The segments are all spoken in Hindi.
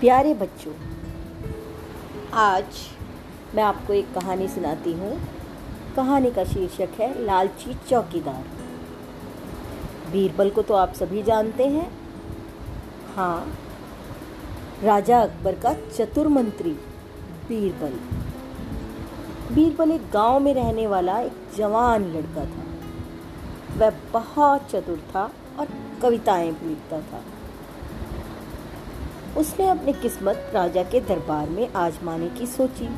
प्यारे बच्चों, आज मैं आपको एक कहानी सुनाती हूँ। कहानी का शीर्षक है, लालची चौकीदार। बीरबल को तो आप सभी जानते हैं। हाँ राजा अकबर का चतुर मंत्री बीरबल। बीरबल एक गाँव में रहने वाला एक जवान लड़का था। वह बहुत चतुर था और कविताएँ भी लिखता था। उसने अपनी किस्मत राजा के दरबार में आजमाने की सोची।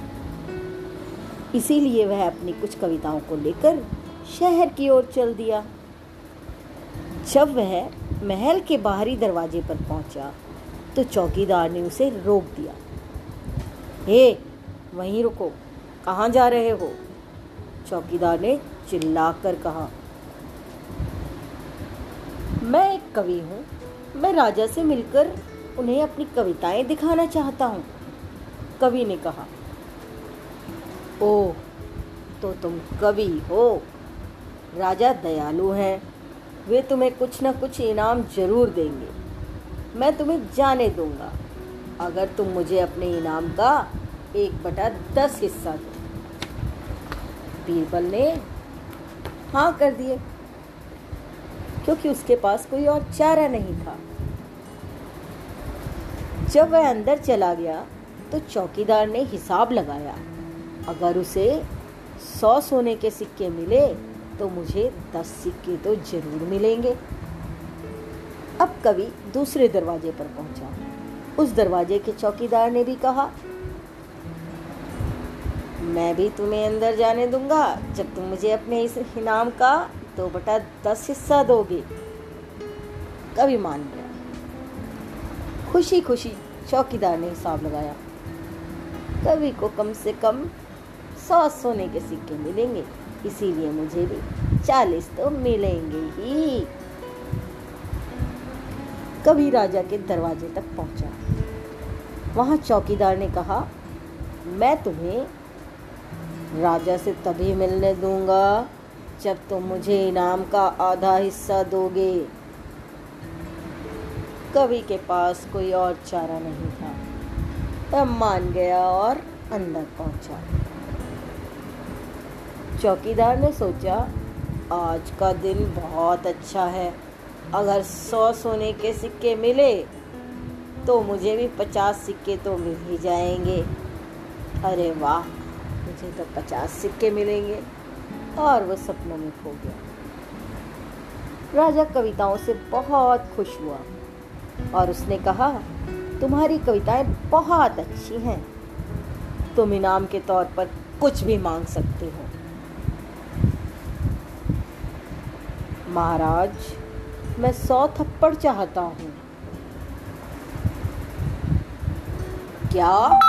इसीलिए वह अपनी कुछ कविताओं को लेकर शहर की ओर चल दिया। जब वह महल के बाहरी दरवाजे पर पहुँचा तो चौकीदार ने उसे रोक दिया। हे, वहीं रुको। कहाँ जा रहे हो? चौकीदार ने चिल्लाकर कहा। मैं एक कवि हूँ। मैं राजा से मिलकर उन्हें अपनी कविताएँ दिखाना चाहता हूँ, कवि ने कहा। ओह तो तुम कवि हो, राजा दयालु हैं, वे तुम्हें कुछ ना कुछ इनाम ज़रूर देंगे, मैं तुम्हें जाने दूँगा, अगर तुम मुझे अपने इनाम का एक बटा दस हिस्सा दो। बीरबल ने हाँ कर दिए, क्योंकि उसके पास कोई और चारा नहीं था। जब वह अंदर चला गया तो चौकीदार ने हिसाब लगाया। अगर उसे सौ सोने के सिक्के मिले तो मुझे दस सिक्के तो ज़रूर मिलेंगे। अब कवि दूसरे दरवाजे पर पहुँचा। उस दरवाजे के चौकीदार ने भी कहा, मैं भी तुम्हें अंदर जाने दूँगा। जब तुम मुझे अपने इस इनाम का दो बटा दस हिस्सा दोगे। कभी मान गया। खुशी खुशी चौकीदार ने हिसाब लगाया। कवि को कम से कम सौ सोने के सिक्के मिलेंगे, इसीलिए मुझे भी चालीस तो मिलेंगे ही। कवि राजा के दरवाजे तक पहुँचा। वहाँ चौकीदार ने कहा, मैं तुम्हें राजा से तभी मिलने दूँगा जब तुम मुझे इनाम का आधा हिस्सा दोगे। कवि के पास कोई और चारा नहीं था। तब मान गया और अंदर पहुँचा। चौकीदार ने सोचा, आज का दिन बहुत अच्छा है। अगर सौ सोने के सिक्के मिले तो मुझे भी पचास सिक्के तो मिल ही जाएँगे। अरे वाह, मुझे तो पचास सिक्के मिलेंगे। और वो सपनों में खो गया। राजा कविताओं से बहुत खुश हुआ। और उसने कहा, तुम्हारी कविताएँ बहुत अच्छी हैं। तुम इनाम के तौर पर कुछ भी मांग सकते हो। महाराज, मैं सौ थप्पड़ चाहता हूँ। क्या?